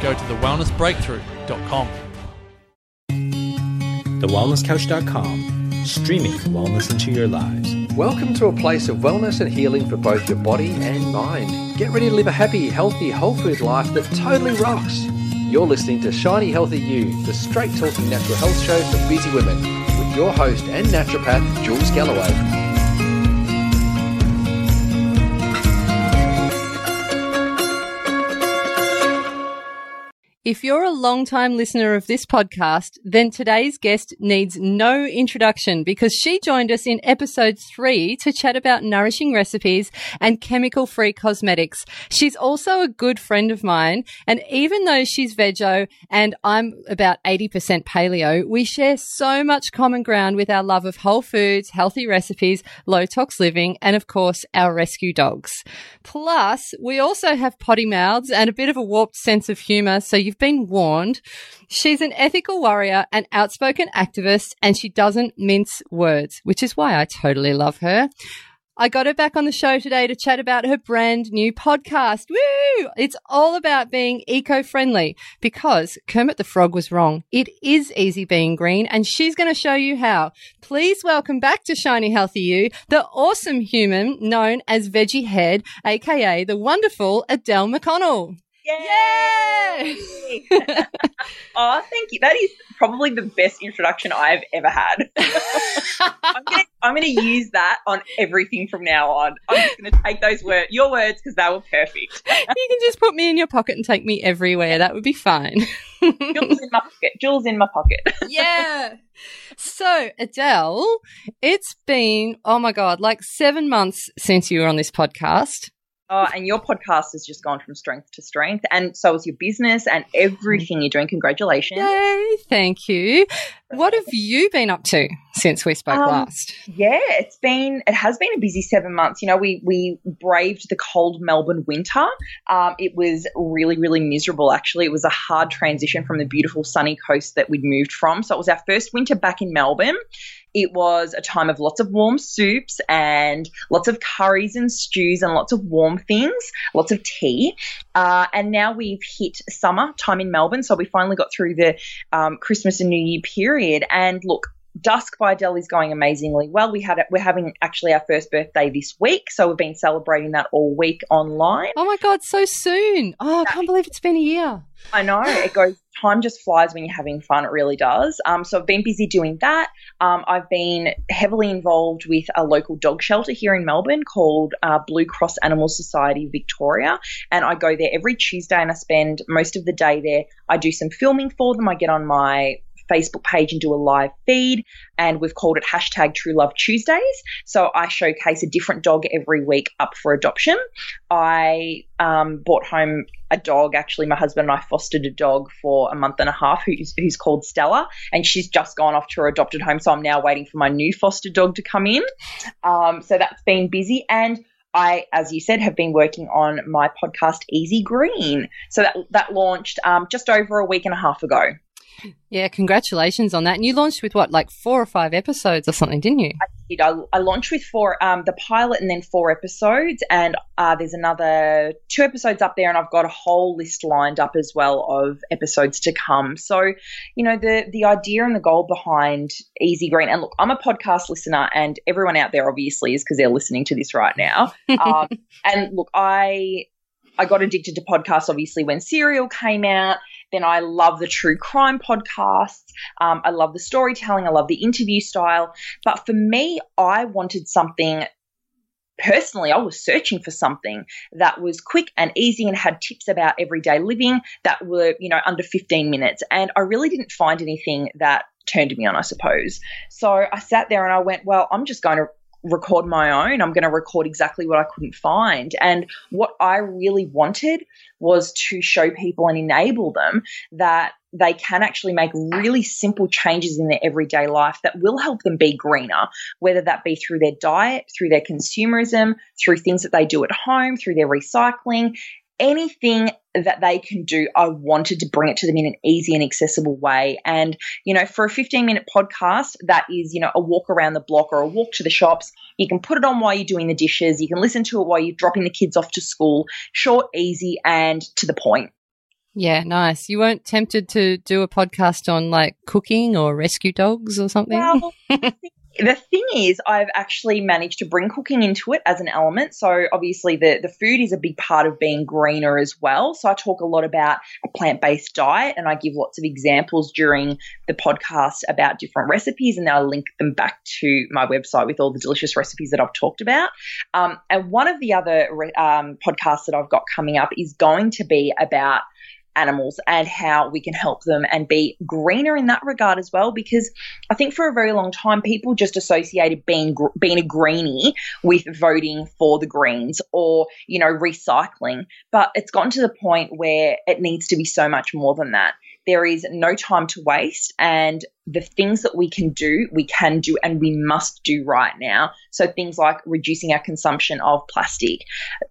go to thewellnessbreakthrough.com. TheWellnessCouch.com, streaming wellness into your lives. Welcome to a place of wellness and healing for both your body and mind. Get ready to live a happy, healthy, whole food life that totally rocks. You're listening to Shiny Healthy You, the straight talking natural health show for busy women, with your host and naturopath, Jules Galloway. If you're a long-time listener of this podcast, then today's guest needs no introduction because she joined us in episode three to chat about nourishing recipes and chemical-free cosmetics. She's also a good friend of mine. And even though she's vego and I'm about 80% paleo, we share so much common ground with our love of whole foods, healthy recipes, low tox living, and of course, our rescue dogs. Plus, we also have potty mouths and a bit of a warped sense of humor. So you've been warned. She's an ethical warrior, an outspoken activist, and she doesn't mince words, which is why I totally love her. I got her back on the show today to chat about her brand new podcast. Woo! It's all about being eco-friendly because Kermit the Frog was wrong. It is easy being green and she's going to show you how. Please welcome back to Shiny Healthy You, the awesome human known as Vegie Head, aka the wonderful Adele McConnell. Yay! oh, thank you. That is probably the best introduction I've ever had. I'm gonna, I'm gonna use that on everything from now on. I'm just gonna take those words, your words, because they were perfect. you can just put me in your pocket and take me everywhere. That would be fine. Jules in my pocket. Jules in my pocket. yeah. So, Adele, it's been, oh my God, like seven months since you were on this podcast. Oh, and your podcast has just gone from strength to strength, and so is your business and everything you're doing. Congratulations! Yay! Thank you. What have you been up to since we spoke um, last? Yeah, it's been it has been a busy seven months. You know, we we braved the cold Melbourne winter. Um, it was really really miserable. Actually, it was a hard transition from the beautiful sunny coast that we'd moved from. So it was our first winter back in Melbourne. It was a time of lots of warm soups and lots of curries and stews and lots of warm things, lots of tea. Uh, and now we've hit summer time in Melbourne, so we finally got through the um, Christmas and New Year period. And look, Dusk by Adele is going amazingly well. We had it, we're having actually our first birthday this week, so we've been celebrating that all week online. Oh my god, so soon! Oh, I can't believe it's been a year. I know it goes. Time just flies when you're having fun. It really does. Um, so I've been busy doing that. Um, I've been heavily involved with a local dog shelter here in Melbourne called uh, Blue Cross Animal Society Victoria, and I go there every Tuesday and I spend most of the day there. I do some filming for them. I get on my Facebook page and do a live feed. And we've called it hashtag True Love Tuesdays. So I showcase a different dog every week up for adoption. I um, bought home a dog. Actually, my husband and I fostered a dog for a month and a half who's, who's called Stella. And she's just gone off to her adopted home. So I'm now waiting for my new foster dog to come in. Um, so that's been busy. And I, as you said, have been working on my podcast Easy Green. So that that launched um, just over a week and a half ago. Yeah, congratulations on that. And you launched with what, like four or five episodes or something, didn't you? I did. I, I launched with four, um, the pilot, and then four episodes, and uh, there's another two episodes up there, and I've got a whole list lined up as well of episodes to come. So, you know, the the idea and the goal behind Easy Green, and look, I'm a podcast listener, and everyone out there obviously is because they're listening to this right now. Um, and look, I I got addicted to podcasts obviously when Serial came out. Then I love the true crime podcasts. Um, I love the storytelling. I love the interview style. But for me, I wanted something personally, I was searching for something that was quick and easy and had tips about everyday living that were, you know, under 15 minutes. And I really didn't find anything that turned me on, I suppose. So I sat there and I went, well, I'm just going to record my own. I'm going to record exactly what I couldn't find. And what I really wanted was to show people and enable them that they can actually make really simple changes in their everyday life that will help them be greener, whether that be through their diet, through their consumerism, through things that they do at home, through their recycling, anything that they can do, I wanted to bring it to them in an easy and accessible way. And, you know, for a 15 minute podcast, that is, you know, a walk around the block or a walk to the shops. You can put it on while you're doing the dishes. You can listen to it while you're dropping the kids off to school. Short, easy, and to the point. Yeah, nice. You weren't tempted to do a podcast on like cooking or rescue dogs or something? Well, the thing is, I've actually managed to bring cooking into it as an element. So obviously, the the food is a big part of being greener as well. So I talk a lot about a plant based diet, and I give lots of examples during the podcast about different recipes, and then I link them back to my website with all the delicious recipes that I've talked about. Um, and one of the other um, podcasts that I've got coming up is going to be about animals and how we can help them and be greener in that regard as well because I think for a very long time people just associated being being a greenie with voting for the greens or you know recycling. But it's gotten to the point where it needs to be so much more than that there is no time to waste and the things that we can do, we can do and we must do right now. So things like reducing our consumption of plastic,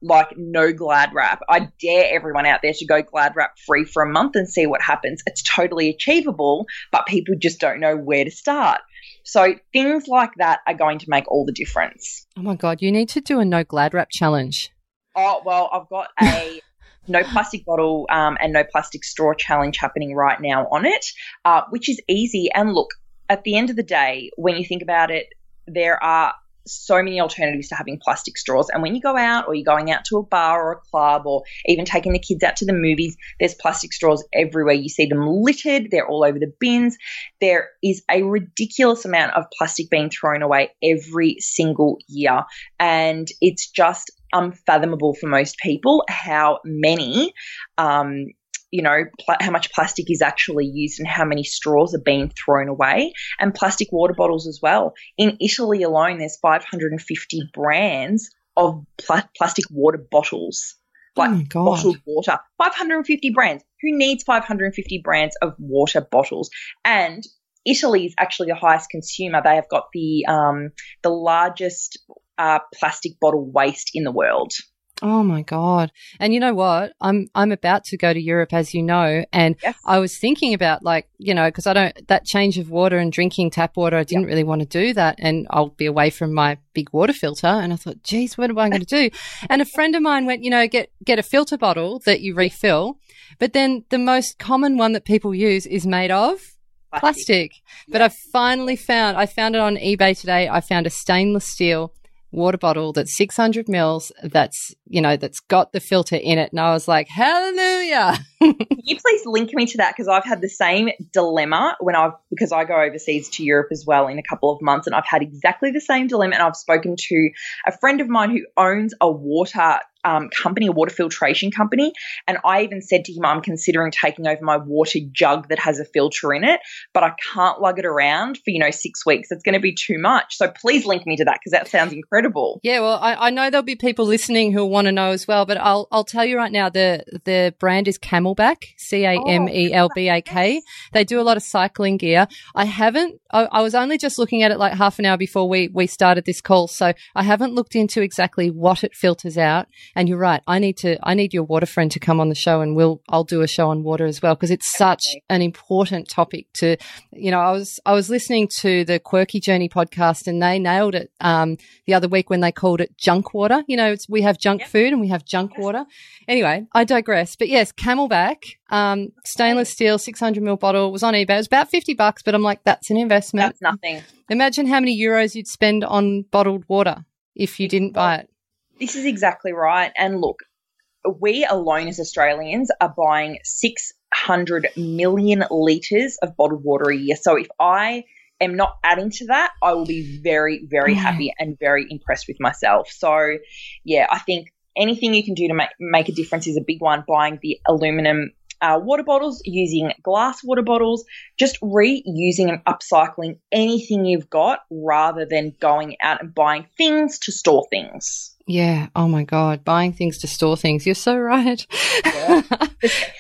like no glad wrap. I dare everyone out there to go glad wrap free for a month and see what happens. It's totally achievable, but people just don't know where to start. So things like that are going to make all the difference. Oh my God, you need to do a no glad wrap challenge. Oh, well, I've got a no plastic bottle um, and no plastic straw challenge happening right now on it, uh, which is easy. And look, at the end of the day, when you think about it, there are so many alternatives to having plastic straws. And when you go out or you're going out to a bar or a club or even taking the kids out to the movies, there's plastic straws everywhere. You see them littered, they're all over the bins. There is a ridiculous amount of plastic being thrown away every single year. And it's just unfathomable for most people how many um, you know, pl- how much plastic is actually used and how many straws are being thrown away, and plastic water bottles as well. In Italy alone, there's 550 brands of pl- plastic water bottles, like oh bottled water. 550 brands. Who needs 550 brands of water bottles? And Italy is actually the highest consumer. They have got the um, the largest uh, plastic bottle waste in the world. Oh my god! And you know what? I'm I'm about to go to Europe, as you know, and Yes. I was thinking about like you know because I don't that change of water and drinking tap water. I didn't really want to do that, and I'll be away from my big water filter. And I thought, geez, what am I going to do? and a friend of mine went, you know, get get a filter bottle that you refill, but then the most common one that people use is made of plastic. But I finally found I found it on eBay today. I found a stainless steel water bottle that's 600 mils that's you know that's got the filter in it and i was like hallelujah you please link me to that? Because I've had the same dilemma when I've, because I go overseas to Europe as well in a couple of months, and I've had exactly the same dilemma. And I've spoken to a friend of mine who owns a water um, company, a water filtration company. And I even said to him, I'm considering taking over my water jug that has a filter in it, but I can't lug it around for, you know, six weeks. It's going to be too much. So please link me to that because that sounds incredible. yeah well I, I know there'll be people listening who'll want to know as well but i'll i'll tell you right now the the brand is CamelBak, C A M E L B A K. They do a lot of cycling gear. I haven't, I, I, was only just looking at it like half an hour before we, we started this call. So I haven't looked into exactly what it filters out. And you're right. I need to, I need your water friend to come on the show and we'll, I'll do a show on water as well because it's such an important topic to, you know, I was, I was listening to the Quirky Journey podcast and they nailed it, um, the other week when they called it junk water. You know, we have junk yep. food and we have junk yes. water. Anyway, I digress. But yes, CamelBak, um, stainless steel, 600 ml bottle was on eBay. It was about 50 bucks, but I'm like, that's an investment. That's nothing. Imagine how many euros you'd spend on bottled water if you didn't buy it. This is exactly right. And look, we alone as Australians are buying 600 million litres of bottled water a year. So if I am not adding to that, I will be very, very mm. happy and very impressed with myself. So, yeah, I think anything you can do to make, make a difference is a big one. Buying the aluminum uh, water bottles, using glass water bottles, just reusing and upcycling anything you've got rather than going out and buying things to store things. Yeah. Oh my God. Buying things to store things. You're so right. yeah.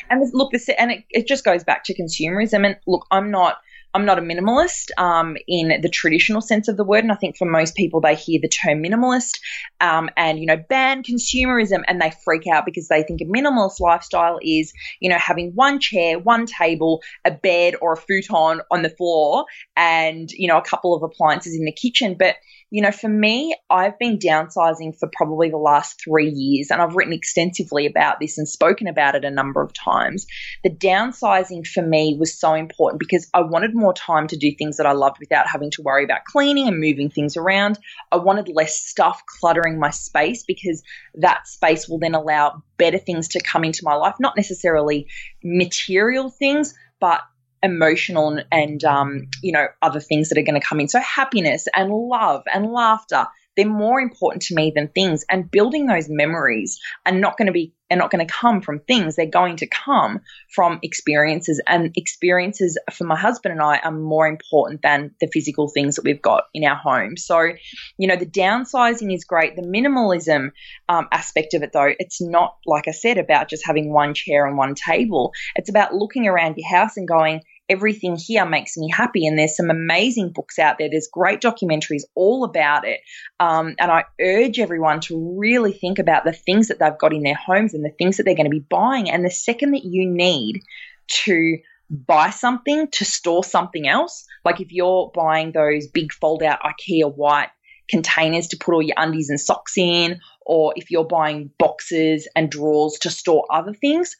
And look, this, and it, it just goes back to consumerism. And look, I'm not I'm not a minimalist um, in the traditional sense of the word, and I think for most people they hear the term minimalist um, and you know ban consumerism, and they freak out because they think a minimalist lifestyle is you know having one chair, one table, a bed or a futon on the floor, and you know a couple of appliances in the kitchen, but you know, for me, I've been downsizing for probably the last three years, and I've written extensively about this and spoken about it a number of times. The downsizing for me was so important because I wanted more time to do things that I loved without having to worry about cleaning and moving things around. I wanted less stuff cluttering my space because that space will then allow better things to come into my life, not necessarily material things, but emotional and, um, you know other things that are going to come in. So happiness and love and laughter they're more important to me than things. And building those memories are not going to be are not going to come from things. They're going to come from experiences and experiences for my husband and I are more important than the physical things that we've got in our home. So you know the downsizing is great. The minimalism um, aspect of it though it's not like I said about just having one chair and one table. It's about looking around your house and going everything here makes me happy. And there's some amazing books out there. There's great documentaries all about it. Um, and I urge everyone to really think about the things that they've got in their homes and the things that they're going to be buying. And the second that you need to buy something to store something else, like if you're buying those big fold out IKEA white containers to put all your undies and socks in, or if you're buying boxes and drawers to store other things,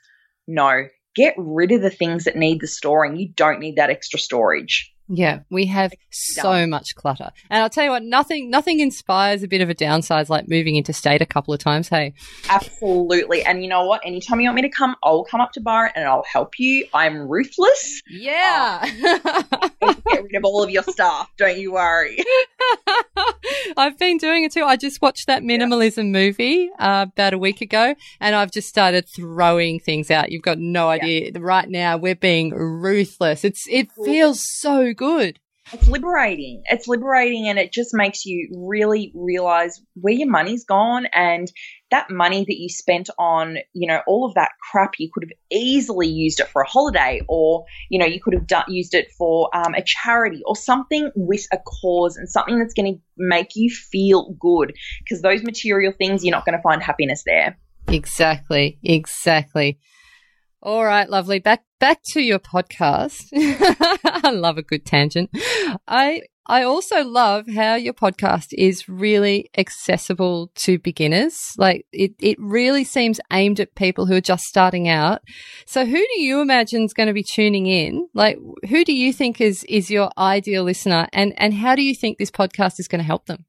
no, get rid of the things that need the storing. You don't need that extra storage. Yeah, we have so much clutter. And I'll tell you what, nothing nothing inspires a bit of a downsize like moving into state a couple of times, hey. Absolutely. And you know what? Anytime you want me to come, I'll come up to Bar and I'll help you. I'm ruthless. Yeah. Uh, get rid of all of your stuff, don't you worry. I've been doing it too. I just watched that minimalism yeah. movie uh, about a week ago and I've just started throwing things out. You've got no idea. Yeah. Right now we're being ruthless. It's it feels so good. It's liberating. It's liberating and it just makes you really realize where your money's gone and that money that you spent on, you know, all of that crap, you could have easily used it for a holiday or, you know, you could have done, used it for um, a charity or something with a cause and something that's going to make you feel good because those material things, you're not going to find happiness there. Exactly. Exactly. All right, lovely. Back back to your podcast. I love a good tangent. I I also love how your podcast is really accessible to beginners. Like it it really seems aimed at people who are just starting out. So who do you imagine is going to be tuning in? Like who do you think is is your ideal listener and and how do you think this podcast is going to help them?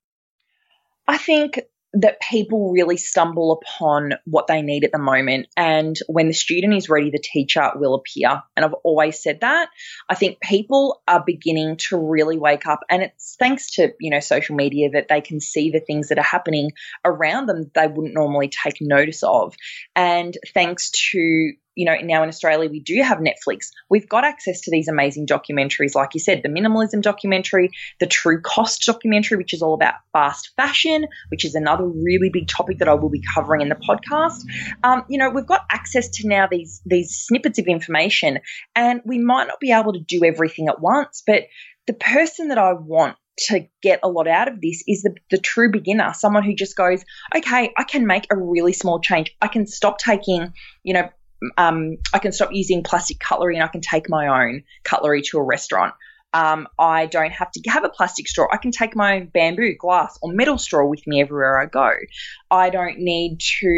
I think that people really stumble upon what they need at the moment. And when the student is ready, the teacher will appear. And I've always said that. I think people are beginning to really wake up. And it's thanks to, you know, social media that they can see the things that are happening around them they wouldn't normally take notice of. And thanks to you know, now in Australia, we do have Netflix. We've got access to these amazing documentaries, like you said, the minimalism documentary, the true cost documentary, which is all about fast fashion, which is another really big topic that I will be covering in the podcast. Um, you know, we've got access to now these these snippets of information, and we might not be able to do everything at once, but the person that I want to get a lot out of this is the, the true beginner, someone who just goes, okay, I can make a really small change. I can stop taking, you know, um, I can stop using plastic cutlery and I can take my own cutlery to a restaurant. Um, I don't have to have a plastic straw. I can take my own bamboo, glass, or metal straw with me everywhere I go. I don't need to,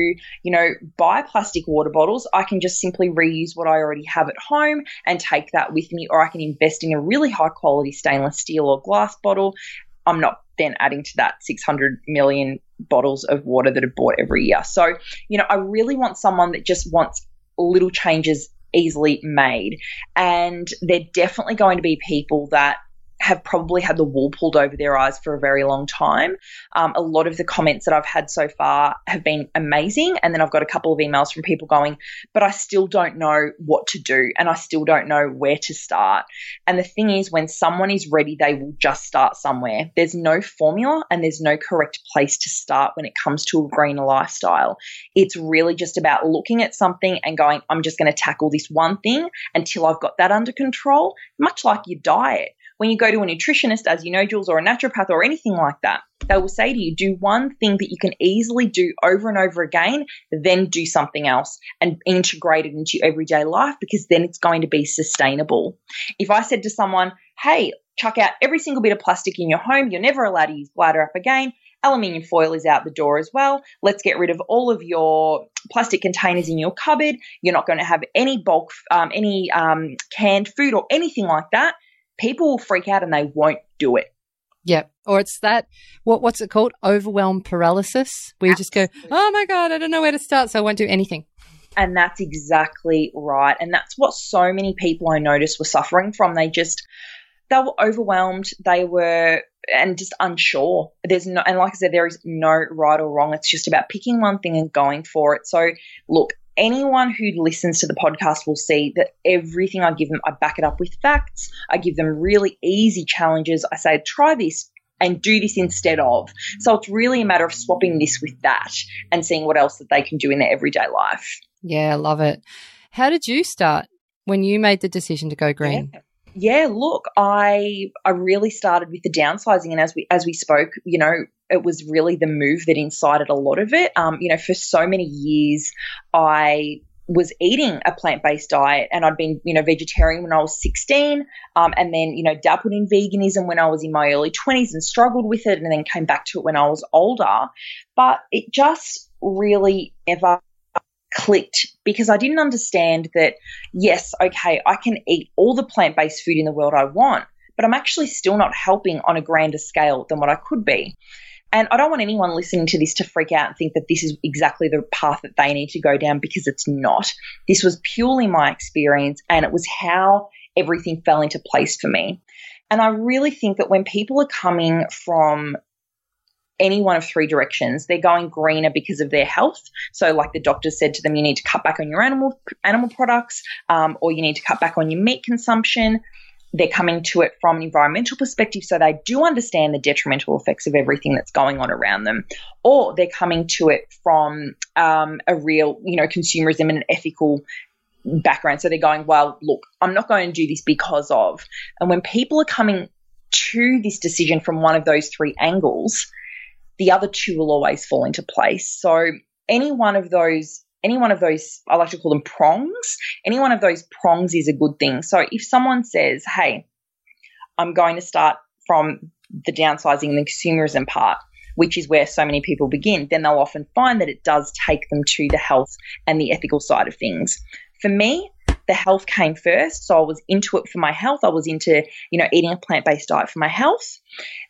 you know, buy plastic water bottles. I can just simply reuse what I already have at home and take that with me, or I can invest in a really high quality stainless steel or glass bottle. I'm not then adding to that 600 million bottles of water that are bought every year. So, you know, I really want someone that just wants little changes easily made. And they're definitely going to be people that have probably had the wool pulled over their eyes for a very long time. Um, a lot of the comments that I've had so far have been amazing. And then I've got a couple of emails from people going, but I still don't know what to do and I still don't know where to start. And the thing is, when someone is ready, they will just start somewhere. There's no formula and there's no correct place to start when it comes to a greener lifestyle. It's really just about looking at something and going, I'm just going to tackle this one thing until I've got that under control, much like your diet when you go to a nutritionist, as you know, Jules, or a naturopath or anything like that, they will say to you, do one thing that you can easily do over and over again, then do something else and integrate it into your everyday life because then it's going to be sustainable. If I said to someone, hey, chuck out every single bit of plastic in your home, you're never allowed to use glad wrap again. Aluminium foil is out the door as well. Let's get rid of all of your plastic containers in your cupboard. You're not going to have any bulk, um, any um, canned food or anything like that people will freak out and they won't do it. Yep. Or it's that what what's it called? Overwhelm paralysis. Where you just go, Oh my God, I don't know where to start, so I won't do anything. And that's exactly right. And that's what so many people I noticed were suffering from. They just they were overwhelmed. They were and just unsure. There's no, and like I said, there is no right or wrong. It's just about picking one thing and going for it. So, look, anyone who listens to the podcast will see that everything I give them, I back it up with facts. I give them really easy challenges. I say, try this and do this instead of. So it's really a matter of swapping this with that and seeing what else that they can do in their everyday life. Yeah, I love it. How did you start when you made the decision to go green? Yeah. Yeah, look, I I really started with the downsizing, and as we as we spoke, you know, it was really the move that incited a lot of it. Um, you know, for so many years, I was eating a plant-based diet and I'd been, you know, vegetarian when I was 16 um, and then, you know, dabbled in veganism when I was in my early 20s and struggled with it and then came back to it when I was older. But it just really never clicked because I didn't understand that, yes, okay, I can eat all the plant-based food in the world I want, but I'm actually still not helping on a grander scale than what I could be. And I don't want anyone listening to this to freak out and think that this is exactly the path that they need to go down because it's not. This was purely my experience and it was how everything fell into place for me. And I really think that when people are coming from any one of three directions. They're going greener because of their health. So, like the doctor said to them, you need to cut back on your animal animal products, um, or you need to cut back on your meat consumption they're coming to it from an environmental perspective, so they do understand the detrimental effects of everything that's going on around them, or they're coming to it from um, a real, you know, consumerism and an ethical background. So they're going, well, look, I'm not going to do this because of. And when people are coming to this decision from one of those three angles, the other two will always fall into place. So any one of those any one of those, I like to call them prongs, any one of those prongs is a good thing. So if someone says, hey, I'm going to start from the downsizing and the consumerism part, which is where so many people begin, then they'll often find that it does take them to the health and the ethical side of things. For me, the health came first. So I was into it for my health. I was into, you know, eating a plant based diet for my health.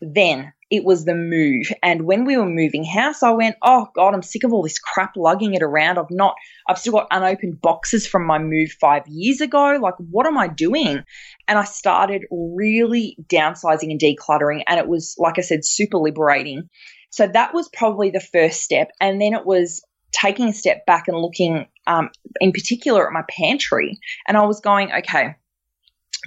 Then it was the move. And when we were moving house, I went, oh God, I'm sick of all this crap lugging it around. I've not, I've still got unopened boxes from my move five years ago. Like, what am I doing? And I started really downsizing and decluttering. And it was, like I said, super liberating. So that was probably the first step. And then it was taking a step back and looking um, in particular at my pantry. And I was going, okay,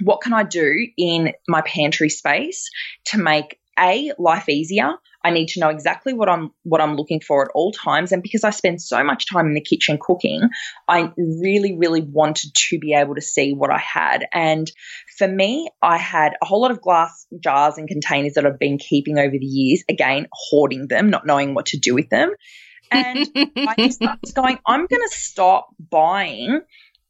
what can I do in my pantry space to make a life easier. I need to know exactly what i'm what i'm looking for at all times. And because i spend so much time in the kitchen cooking i really really wanted to be able to see what i had. And for me i had a whole lot of glass jars and containers that i've been keeping over the years again hoarding them not knowing what to do with them. And i just started going i'm going to stop buying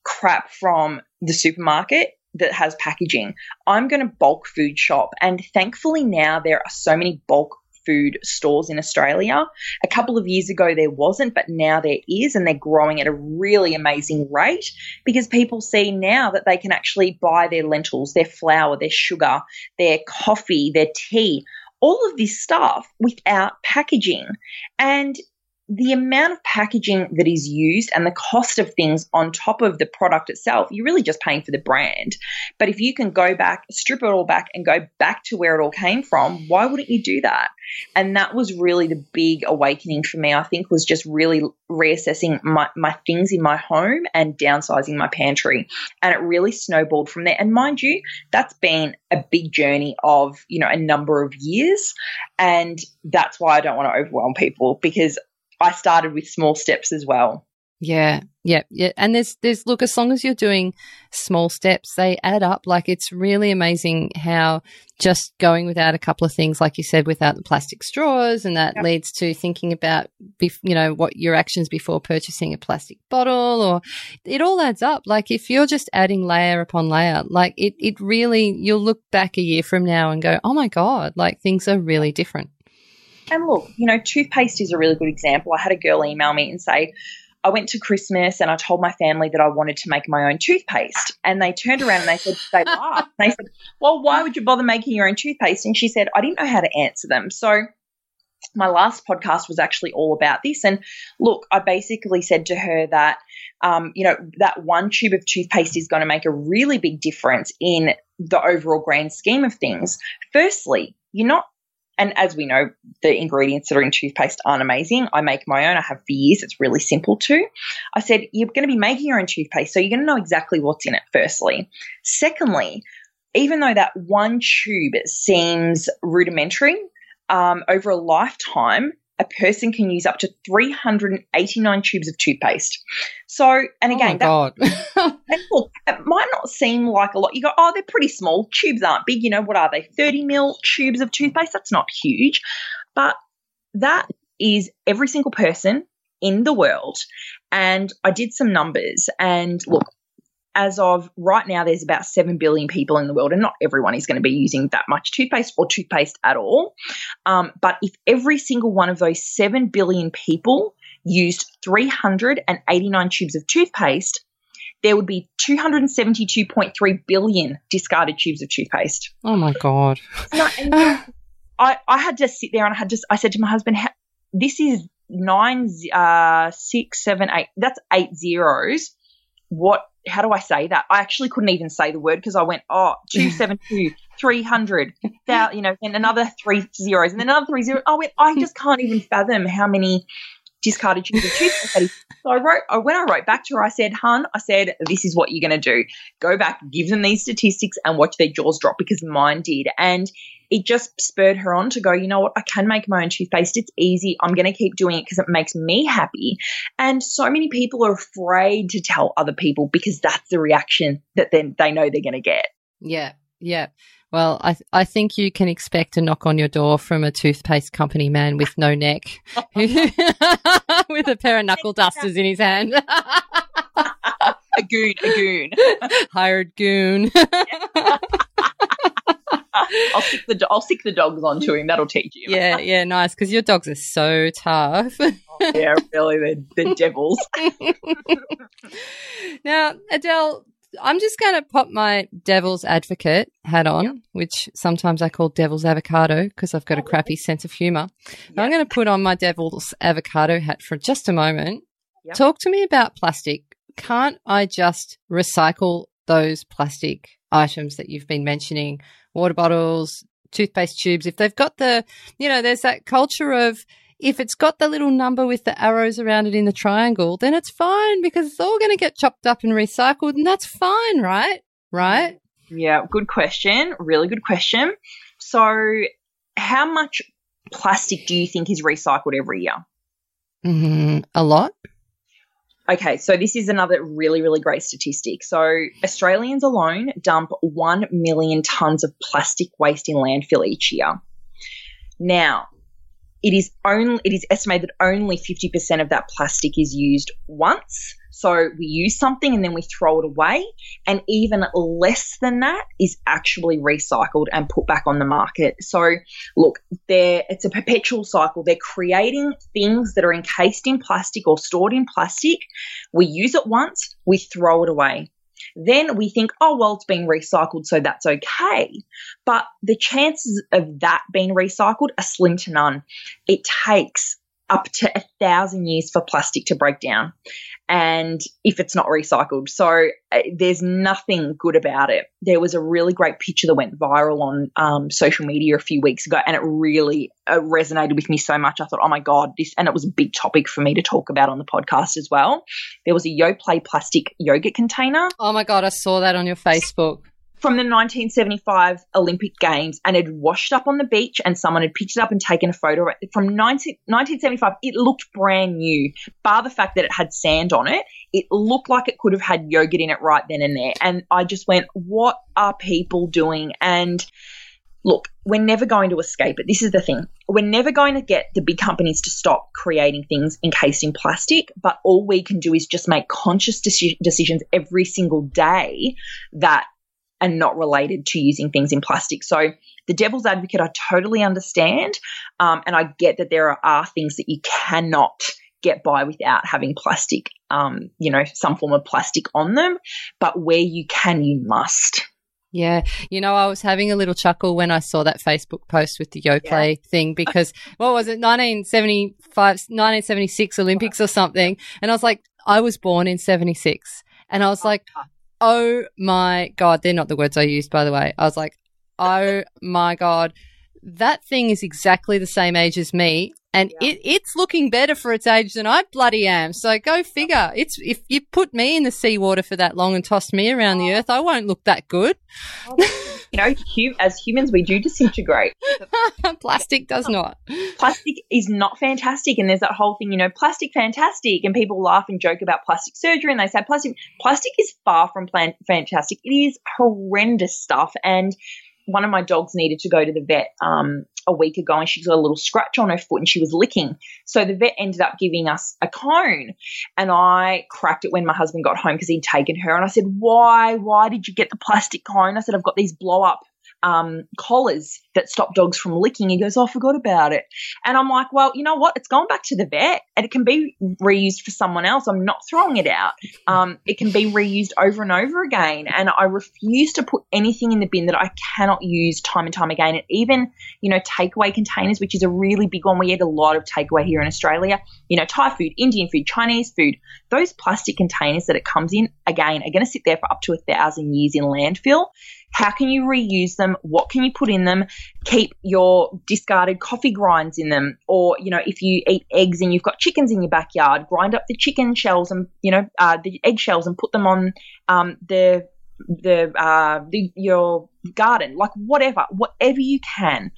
crap from the supermarket that has packaging. I'm going to bulk food shop. And thankfully, now there are so many bulk food stores in Australia. A couple of years ago, there wasn't, but now there is, and they're growing at a really amazing rate because people see now that they can actually buy their lentils, their flour, their sugar, their coffee, their tea. All of this stuff without packaging. And the amount of packaging that is used and the cost of things on top of the product itself, you're really just paying for the brand. But if you can go back, strip it all back, and go back to where it all came from, why wouldn't you do that? And that was really the big awakening for me, I think, was just really reassessing my, my things in my home and downsizing my pantry. And it really snowballed from there. And mind you, that's been a big journey of, you know, a number of years. And that's why I don't want to overwhelm people because I started with small steps as well. Yeah, yeah, yeah. And there's, there's, look, as long as you're doing small steps, they add up. Like it's really amazing how just going without a couple of things, like you said, without the plastic straws, and that yep. leads to thinking about, you know, what your actions before purchasing a plastic bottle, or it all adds up. Like if you're just adding layer upon layer, like it, it really, you'll look back a year from now and go, oh my God, like things are really different. And look, you know, toothpaste is a really good example. I had a girl email me and say, I went to Christmas and I told my family that I wanted to make my own toothpaste. And they turned around and they said, they laughed. And They said, Well, why would you bother making your own toothpaste? And she said, I didn't know how to answer them. So my last podcast was actually all about this. And look, I basically said to her that, um, you know, that one tube of toothpaste is going to make a really big difference in the overall grand scheme of things. Firstly, you're not and as we know, the ingredients that are in toothpaste aren't amazing. I make my own. I have for years. It's really simple too. I said, you're going to be making your own toothpaste, so you're going to know exactly what's in it, firstly. Secondly, even though that one tube seems rudimentary, um, over a lifetime, a person can use up to 389 tubes of toothpaste. So, and oh again, oh that, and look, it might not seem like a lot. You go, oh, they're pretty small. Tubes aren't big. You know, what are they? 30 mil tubes of toothpaste? That's not huge. But that is every single person in the world. And I did some numbers and look, as of right now, there's about 7 billion people in the world, and not everyone is going to be using that much toothpaste or toothpaste at all. Um, but if every single one of those 7 billion people used 389 tubes of toothpaste, there would be 272.3 billion discarded tubes of toothpaste. Oh my God. I, I, I had to sit there and I had just, I said to my husband, this is nine, uh, six, seven, eight, that's eight zeros. What how do I say that? I actually couldn't even say the word because I went, oh, 272, 300, you know, and another three zeros and then another three zeros. I went, I just can't even fathom how many discarded tubes of toothpaste. So I wrote, I, when I wrote back to her, I said, hun, I said, this is what you're going to do. Go back, give them these statistics and watch their jaws drop because mine did. And it just spurred her on to go, you know what, I can make my own toothpaste. It's easy. I'm going to keep doing it because it makes me happy. And so many people are afraid to tell other people because that's the reaction that then they know they're going to get. Yeah. Yeah. Well, I th- I think you can expect a knock on your door from a toothpaste company man with no neck, with a pair of knuckle dusters in his hand. a goon, a goon, hired goon. I'll stick the I'll stick the dogs onto him. That'll teach you. Yeah, yeah, nice. Because your dogs are so tough. oh, yeah, really, they're, they're devils. now, Adele, I'm just going to pop my devil's advocate hat on, yep. which sometimes I call devil's avocado because I've got a oh. crappy sense of humor. Yep. I'm going to put on my devil's avocado hat for just a moment. Yep. Talk to me about plastic. Can't I just recycle those plastic items that you've been mentioning? Water bottles, toothpaste tubes. If they've got the, you know, there's that culture of if it's got the little number with the arrows around it in the triangle, then it's fine because it's all going to get chopped up and recycled, and that's fine, right? Right? Yeah, good question. Really good question. So, how much plastic do you think is recycled every year? Mm, a lot. Okay, so this is another really, really great statistic. So, Australians alone dump 1 million tonnes of plastic waste in landfill each year. Now, it is only it is estimated that only 50% of that plastic is used once. So we use something and then we throw it away. And even less than that is actually recycled and put back on the market. So look, there it's a perpetual cycle. They're creating things that are encased in plastic or stored in plastic. We use it once, we throw it away. Then we think, oh, well, it's been recycled, so that's okay. But the chances of that being recycled are slim to none. It takes up to a thousand years for plastic to break down and if it's not recycled. So uh, there's nothing good about it. There was a really great picture that went viral on um, social media a few weeks ago, and it really uh, resonated with me so much. I thought, oh my God, this, and it was a big topic for me to talk about on the podcast as well. There was a Yoplait plastic yogurt container. Oh my God, I saw that on your Facebook from the 1975 Olympic Games and it washed up on the beach and someone had picked it up and taken a photo from 19, 1975. It looked brand new, bar the fact that it had sand on it. It looked like it could have had yogurt in it right then and there. And I just went, what are people doing? And look, we're never going to escape it. This is the thing. We're never going to get the big companies to stop creating things encased in plastic, but all we can do is just make conscious deci- decisions every single day that and not related to using things in plastic. So, the devil's advocate, I totally understand. Um, and I get that there are, are, things that you cannot get by without having plastic, um, you know, some form of plastic on them. But where you can, you must. Yeah. You know, I was having a little chuckle when I saw that Facebook post with the Yoplait yeah. thing because what was it, 1975, 1976 Olympics or something? And I was like, I was born in 76. And I was like, oh my God. They're not the words I used, by the way. I was like, oh my God. That thing is exactly the same age as me. And yeah. it, it's looking better for its age than I bloody am. So go figure. It's if you put me in the seawater for that long and toss me around the oh. earth, I won't look that good. Oh, you know, as humans, we do disintegrate. plastic does not. Plastic is not fantastic, and there's that whole thing, you know, plastic fantastic, and people laugh and joke about plastic surgery, and they say plastic. Plastic is far from plan- fantastic. It is horrendous stuff, and one of my dogs needed to go to the vet um, a week ago and she's got a little scratch on her foot and she was licking. So the vet ended up giving us a cone and I cracked it when my husband got home because he'd taken her and I said, why, why did you get the plastic cone? I said, I've got these blow up um, collars that stop dogs from licking. He goes, oh, I forgot about it. And I'm like, well, you know what? It's going back to the vet and it can be reused for someone else. I'm not throwing it out. Um, it can be reused over and over again. And I refuse to put anything in the bin that I cannot use time and time again. And even, you know, takeaway containers, which is a really big one. We eat a lot of takeaway here in Australia. You know, Thai food, Indian food, Chinese food. Those plastic containers that it comes in, again, are going to sit there for up to a thousand years in landfill. How can you reuse them? What can you put in them? Keep your discarded coffee grinds in them. Or, you know, if you eat eggs and you've got chickens in your backyard, grind up the chicken shells and, you know, uh, the egg shells and put them on um, the the uh the your garden. Like whatever whatever you can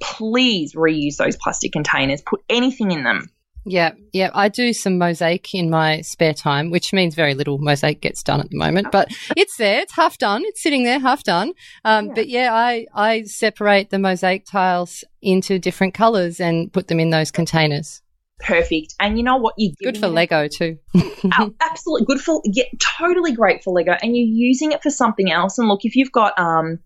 please reuse those plastic containers. Put anything in them yeah, yeah. I do some mosaic in my spare time, which means very little mosaic gets done at the moment, but it's there. It's half done. It's sitting there, half done. Um, yeah. But yeah, I, I separate the mosaic tiles into different colors and put them in those containers. Perfect. And you know what? You good for Lego too. oh, absolutely good for yeah, totally great for Lego. And you're using it for something else. And look, if you've got um,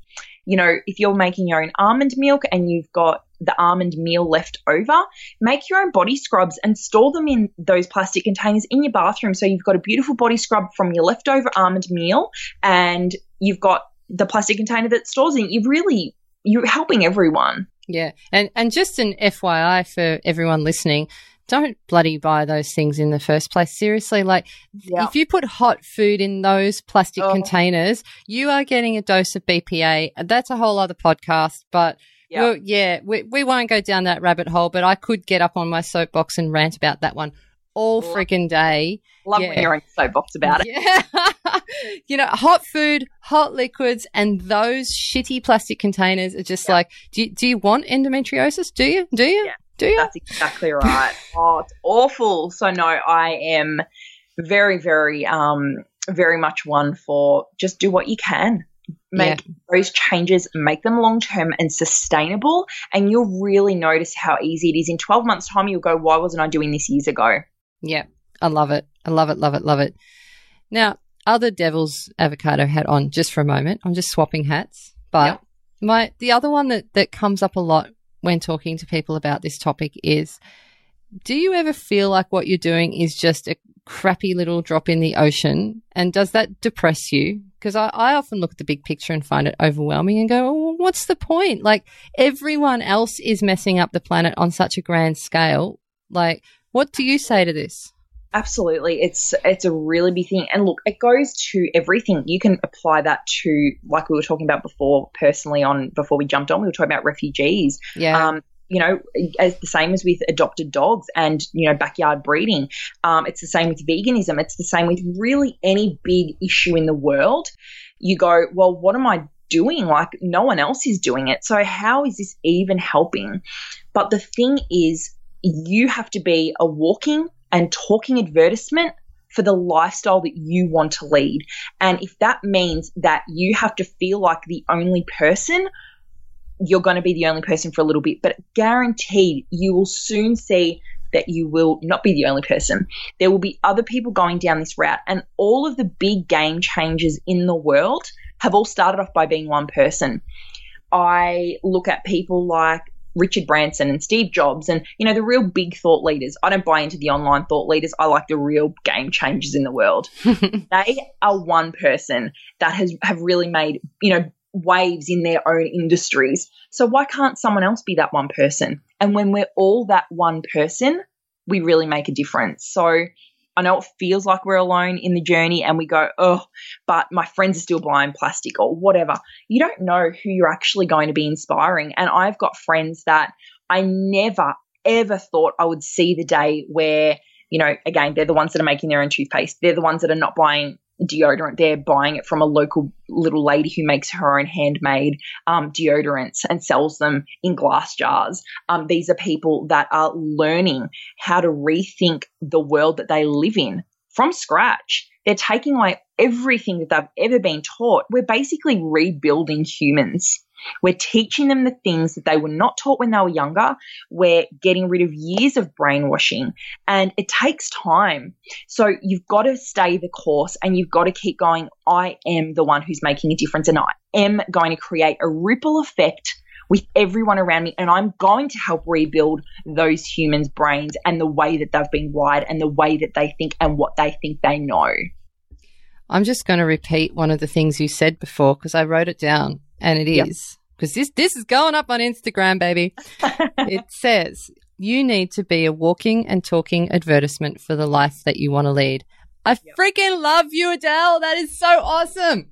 you know, if you're making your own almond milk and you've got the almond meal left over, make your own body scrubs and store them in those plastic containers in your bathroom. So you've got a beautiful body scrub from your leftover almond meal and you've got the plastic container that stores in. You've really, you're helping everyone. Yeah. And, and just an FYI for everyone listening, don't bloody buy those things in the first place. Seriously, like if you put hot food in those plastic oh. containers, you are getting a dose of BPA. That's a whole other podcast, but Yeah. Well, yeah, we, we won't go down that rabbit hole, but I could get up on my soapbox and rant about that one all Love- freaking day. Love Yeah. when you're on soapbox about it. Yeah. you know, hot food, hot liquids, and those shitty plastic containers are just Yeah. like, do you, do you want endometriosis? Do you? Do you? Yeah. Do you? That's exactly right. oh, it's awful. So no, I am very, very, um, very much one for just do what you can. Make those changes, make them long term and sustainable, and you'll really notice how easy it is. In 12 months' time, you'll go, Why wasn't I doing this years ago? Yeah, I love it. I love it, love it, love it. Now, other devil's avocado hat on just for a moment. I'm just swapping hats. But Yep. my the other one that, that comes up a lot when talking to people about this topic is do you ever feel like what you're doing is just a crappy little drop in the ocean? And does that depress you? Because I, I often look at the big picture and find it overwhelming and go, oh, well, what's the point? Like everyone else is messing up the planet on such a grand scale. Like, what do you say to this? Absolutely. It's it's a really big thing. And look, it goes to everything. You can apply that to like we were talking about before personally on before we jumped on, we were talking about refugees. Yeah. Um, you know, as the same as with adopted dogs and, you know, backyard breeding. Um, it's the same with veganism. It's the same with really any big issue in the world. You go, well, what am I doing? Like, no one else is doing it. So, how is this even helping? But the thing is, you have to be a walking and talking advertisement for the lifestyle that you want to lead. And if that means that you have to feel like the only person, you're going to be the only person for a little bit, but guaranteed you will soon see that you will not be the only person. There will be other people going down this route, and all of the big game changers in the world have all started off by being one person. I look at people like Richard Branson and Steve Jobs and you know the real big thought leaders. I don't buy into the online thought leaders. I like the real game changers in the world. they are one person that has have really made, you know, waves in their own industries. So why can't someone else be that one person? And when we're all that one person, we really make a difference. So I know it feels like we're alone in the journey and we go, oh, but my friends are still buying plastic or whatever. You don't know who you're actually going to be inspiring. And I've got friends that I never, ever thought I would see the day where, you know, again, they're the ones that are making their own toothpaste. They're the ones that are not buying deodorant. They're buying it from a local little lady who makes her own handmade um, deodorants and sells them in glass jars. Um, these are people that are learning how to rethink the world that they live in from scratch. They're taking away everything that they've ever been taught. We're basically rebuilding humans. We're teaching them the things that they were not taught when they were younger. We're getting rid of years of brainwashing and it takes time. So you've got to stay the course and you've got to keep going. I am the one who's making a difference and I am going to create a ripple effect with everyone around me and I'm going to help rebuild those humans' brains and the way that they've been wired and the way that they think and what they think they know. I'm just going to repeat one of the things you said before because I wrote it down and it Yep. is because this this is going up on Instagram, baby. it says you need to be a walking and talking advertisement for the life that you want to lead. I freaking love you, Adele. That is so awesome.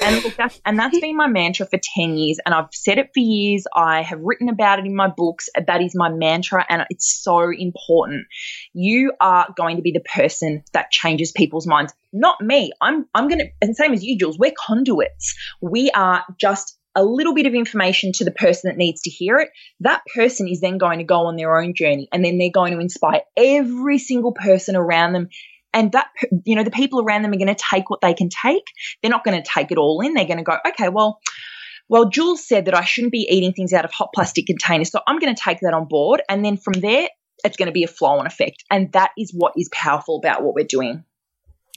and look, that's, and that's been my mantra for 10 years and i've said it for years. I have written about it in my books. That is my mantra and it's so important. You are going to be the person that changes people's minds. Not me. I'm i'm going to and same as you jules. We're conduits. We are just a little bit of information to the person that needs to hear it. That person is then going to go on their own journey and then they're going to inspire every single person around them and that you know the people around them are going to take what they can take they're not going to take it all in they're going to go okay well well jules said that i shouldn't be eating things out of hot plastic containers so i'm going to take that on board and then from there it's going to be a flow on effect and that is what is powerful about what we're doing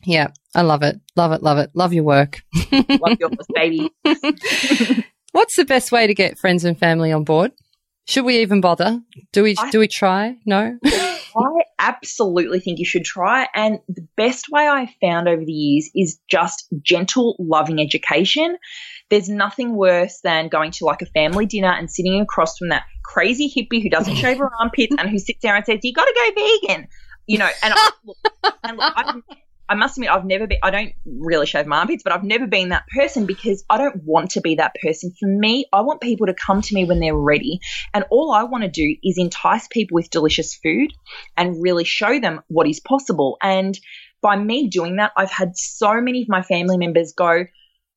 Yeah, I love it. Love it. Love it. Love your work. love yours baby What's the best way to get friends and family on board? Should we even bother? Do we I- do we try? No. I absolutely think you should try. And the best way I've found over the years is just gentle, loving education. There's nothing worse than going to like a family dinner and sitting across from that crazy hippie who doesn't shave her armpits and who sits there and says, You got to go vegan. You know, and I, look, and look, I, I must admit, I've never been, I don't really shave my armpits, but I've never been that person because I don't want to be that person. For me, I want people to come to me when they're ready. And all I want to do is entice people with delicious food and really show them what is possible. And by me doing that, I've had so many of my family members go,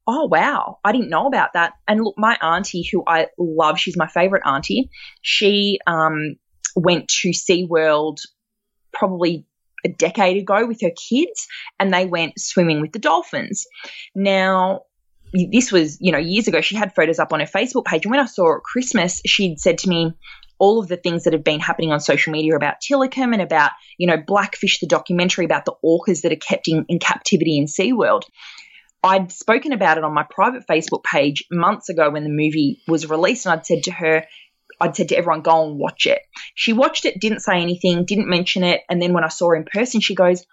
Oh, wow, I didn't know about that. And look, my auntie, who I love, she's my favorite auntie, she um, went to SeaWorld probably a decade ago with her kids and they went swimming with the dolphins. Now, this was, you know, years ago. She had photos up on her Facebook page. And when I saw her at Christmas, she'd said to me, all of the things that have been happening on social media about Tilikum and about, you know, Blackfish, the documentary about the orcas that are kept in, in captivity in SeaWorld. I'd spoken about it on my private Facebook page months ago when the movie was released, and I'd said to her, I'd said to everyone, go and watch it. She watched it, didn't say anything, didn't mention it. And then when I saw her in person, she goes,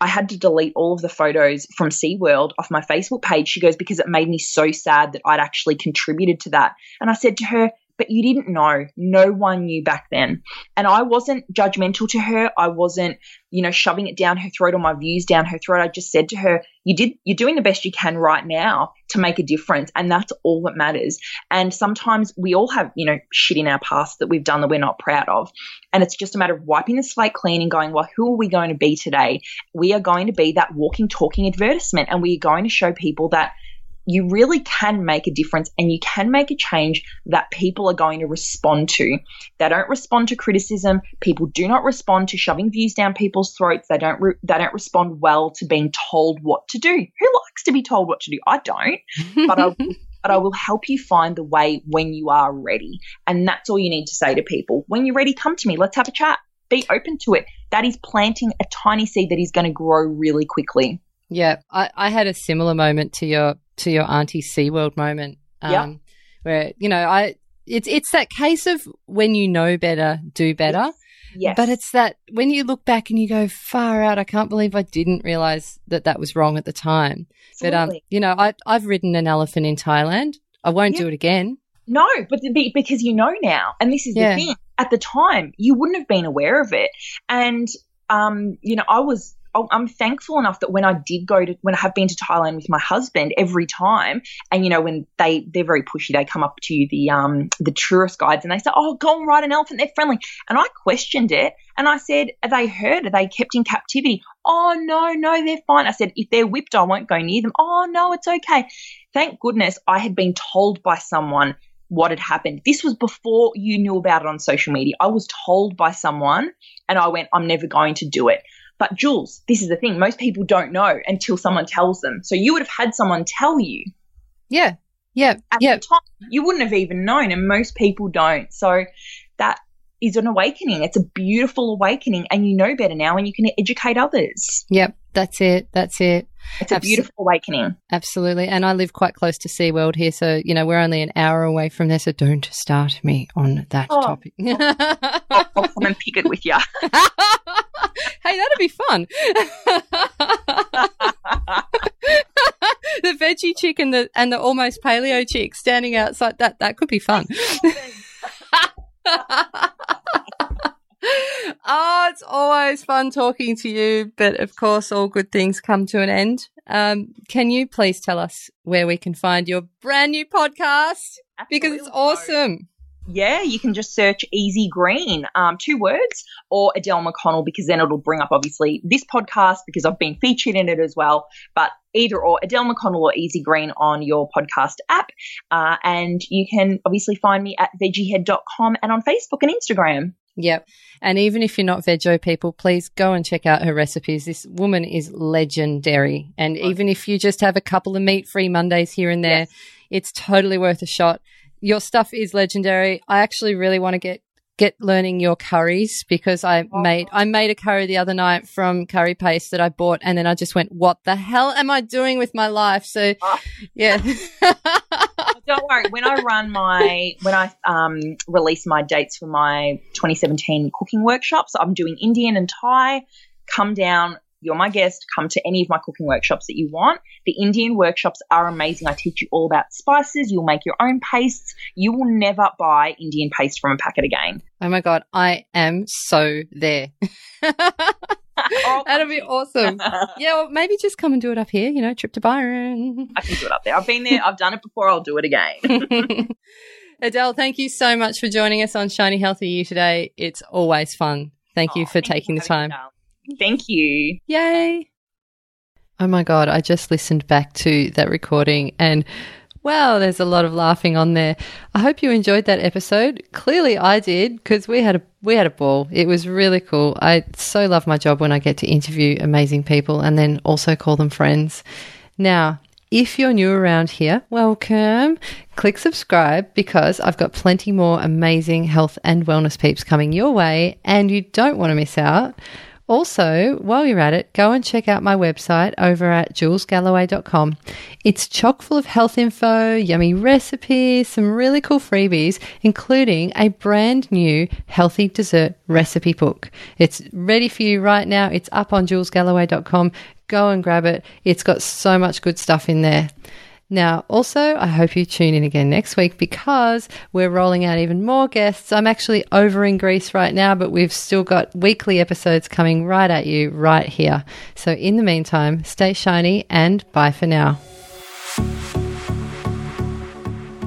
I had to delete all of the photos from SeaWorld off my Facebook page. She goes, because it made me so sad that I'd actually contributed to that. And I said to her, but you didn't know. No one knew back then. And I wasn't judgmental to her. I wasn't, you know, shoving it down her throat or my views down her throat. I just said to her, you did, you're doing the best you can right now to make a difference. And that's all that matters. And sometimes we all have, you know, shit in our past that we've done that we're not proud of. And it's just a matter of wiping the slate clean and going, well, who are we going to be today? We are going to be that walking, talking advertisement. And we are going to show people that you really can make a difference and you can make a change that people are going to respond to. They don't respond to criticism. People do not respond to shoving views down people's throats. They don't re- they don't respond well to being told what to do. Who likes to be told what to do? I don't. But I but I will help you find the way when you are ready. And that's all you need to say to people. When you're ready, come to me. Let's have a chat. Be open to it. That is planting a tiny seed that is going to grow really quickly. Yeah, I, I had a similar moment to your to your Auntie SeaWorld moment. Um, Yeah. Where, you know, I it's it's that case of when you know better, do better. Yes. But it's that when you look back and you go far out, I can't believe I didn't realize that that was wrong at the time. But um, you know, I I've ridden an elephant in Thailand. I won't Yeah. do it again. No, but the, because you know now, and this is Yeah. the thing. At the time, you wouldn't have been aware of it, and um, you know, I was. I'm thankful enough that when I did go to, when I have been to Thailand with my husband every time, and you know, when they they're very pushy, they come up to you, the um the tourist guides, and they say, "Oh, go and ride an elephant. They're friendly." And I questioned it, and I said, "Are they hurt? Are they kept in captivity?" Oh no, no, they're fine. I said, "If they're whipped, I won't go near them." Oh no, it's okay. Thank goodness I had been told by someone what had happened. This was before you knew about it on social media. I was told by someone and I went, I'm never going to do it. But Jules, this is the thing. Most people don't know until someone tells them. So you would have had someone tell you Yeah. Yeah. at Yeah. the time. You wouldn't have even known, and most people don't. So that is an awakening. It's a beautiful awakening, and you know better now, and you can educate others. Yep. That's it. That's it. It's a beautiful awakening. Absolutely. And I live quite close to SeaWorld here. So, you know, we're only an hour away from there. So don't start me on that Oh. topic. I'll, I'll come and pick it with you. hey, that'd be fun. the veggie chick and the and the almost paleo chick standing outside that that could be fun. oh, it's always fun talking to you, but of course, all good things come to an end. Um, can you please tell us where we can find your brand new podcast? Because it's awesome. Yeah, you can just search Easy Green, um, two words, or Adele McConnell, because then it'll bring up obviously this podcast because I've been featured in it as well. But either or Adele McConnell or Easy Green on your podcast app. Uh, and you can obviously find me at vegiehead.com and on Facebook and Instagram. Yep. And even if you're not veggie people, please go and check out her recipes. This woman is legendary. And even if you just have a couple of meat free Mondays here and there, Yes. it's totally worth a shot. Your stuff is legendary. I actually really want to get get learning your curries because I made I made a curry the other night from curry paste that I bought and then I just went, What the hell am I doing with my life? So yeah. Don't worry. When I run my, when I um, release my dates for my 2017 cooking workshops, I'm doing Indian and Thai. Come down. You're my guest. Come to any of my cooking workshops that you want. The Indian workshops are amazing. I teach you all about spices. You'll make your own pastes. You will never buy Indian paste from a packet again. oh my god, I am so there. Oh, I'll That'd be awesome. Yeah, well, maybe just come and do it up here. You know, trip to Byron. I can do it up there. I've been there. I've done it before. I'll do it again. Adele, thank you so much for joining us on Shiny Healthy You today. It's always fun. Thank you Oh, for thank taking the time. Thank you. Yay. Oh my God, I just listened back to that recording and wow, there's a lot of laughing on there. I hope you enjoyed that episode. Clearly I did because we had a we had a ball. It was really cool. I so love my job when I get to interview amazing people and then also call them friends. Now, if you're new around here, welcome. Click subscribe because I've got plenty more amazing health and wellness peeps coming your way and you don't want to miss out. Also, while you're at it, go and check out my website over at julesgalloway.com. It's chock full of health info, yummy recipes, some really cool freebies, including a brand new healthy dessert recipe book. It's ready for you right now. It's up on julesgalloway.com. Go and grab it. It's got so much good stuff in there. Now, also, I hope you tune in again next week because we're rolling out even more guests. I'm actually over in Greece right now, but we've still got weekly episodes coming right at you right here. So, in the meantime, stay shiny and bye for now.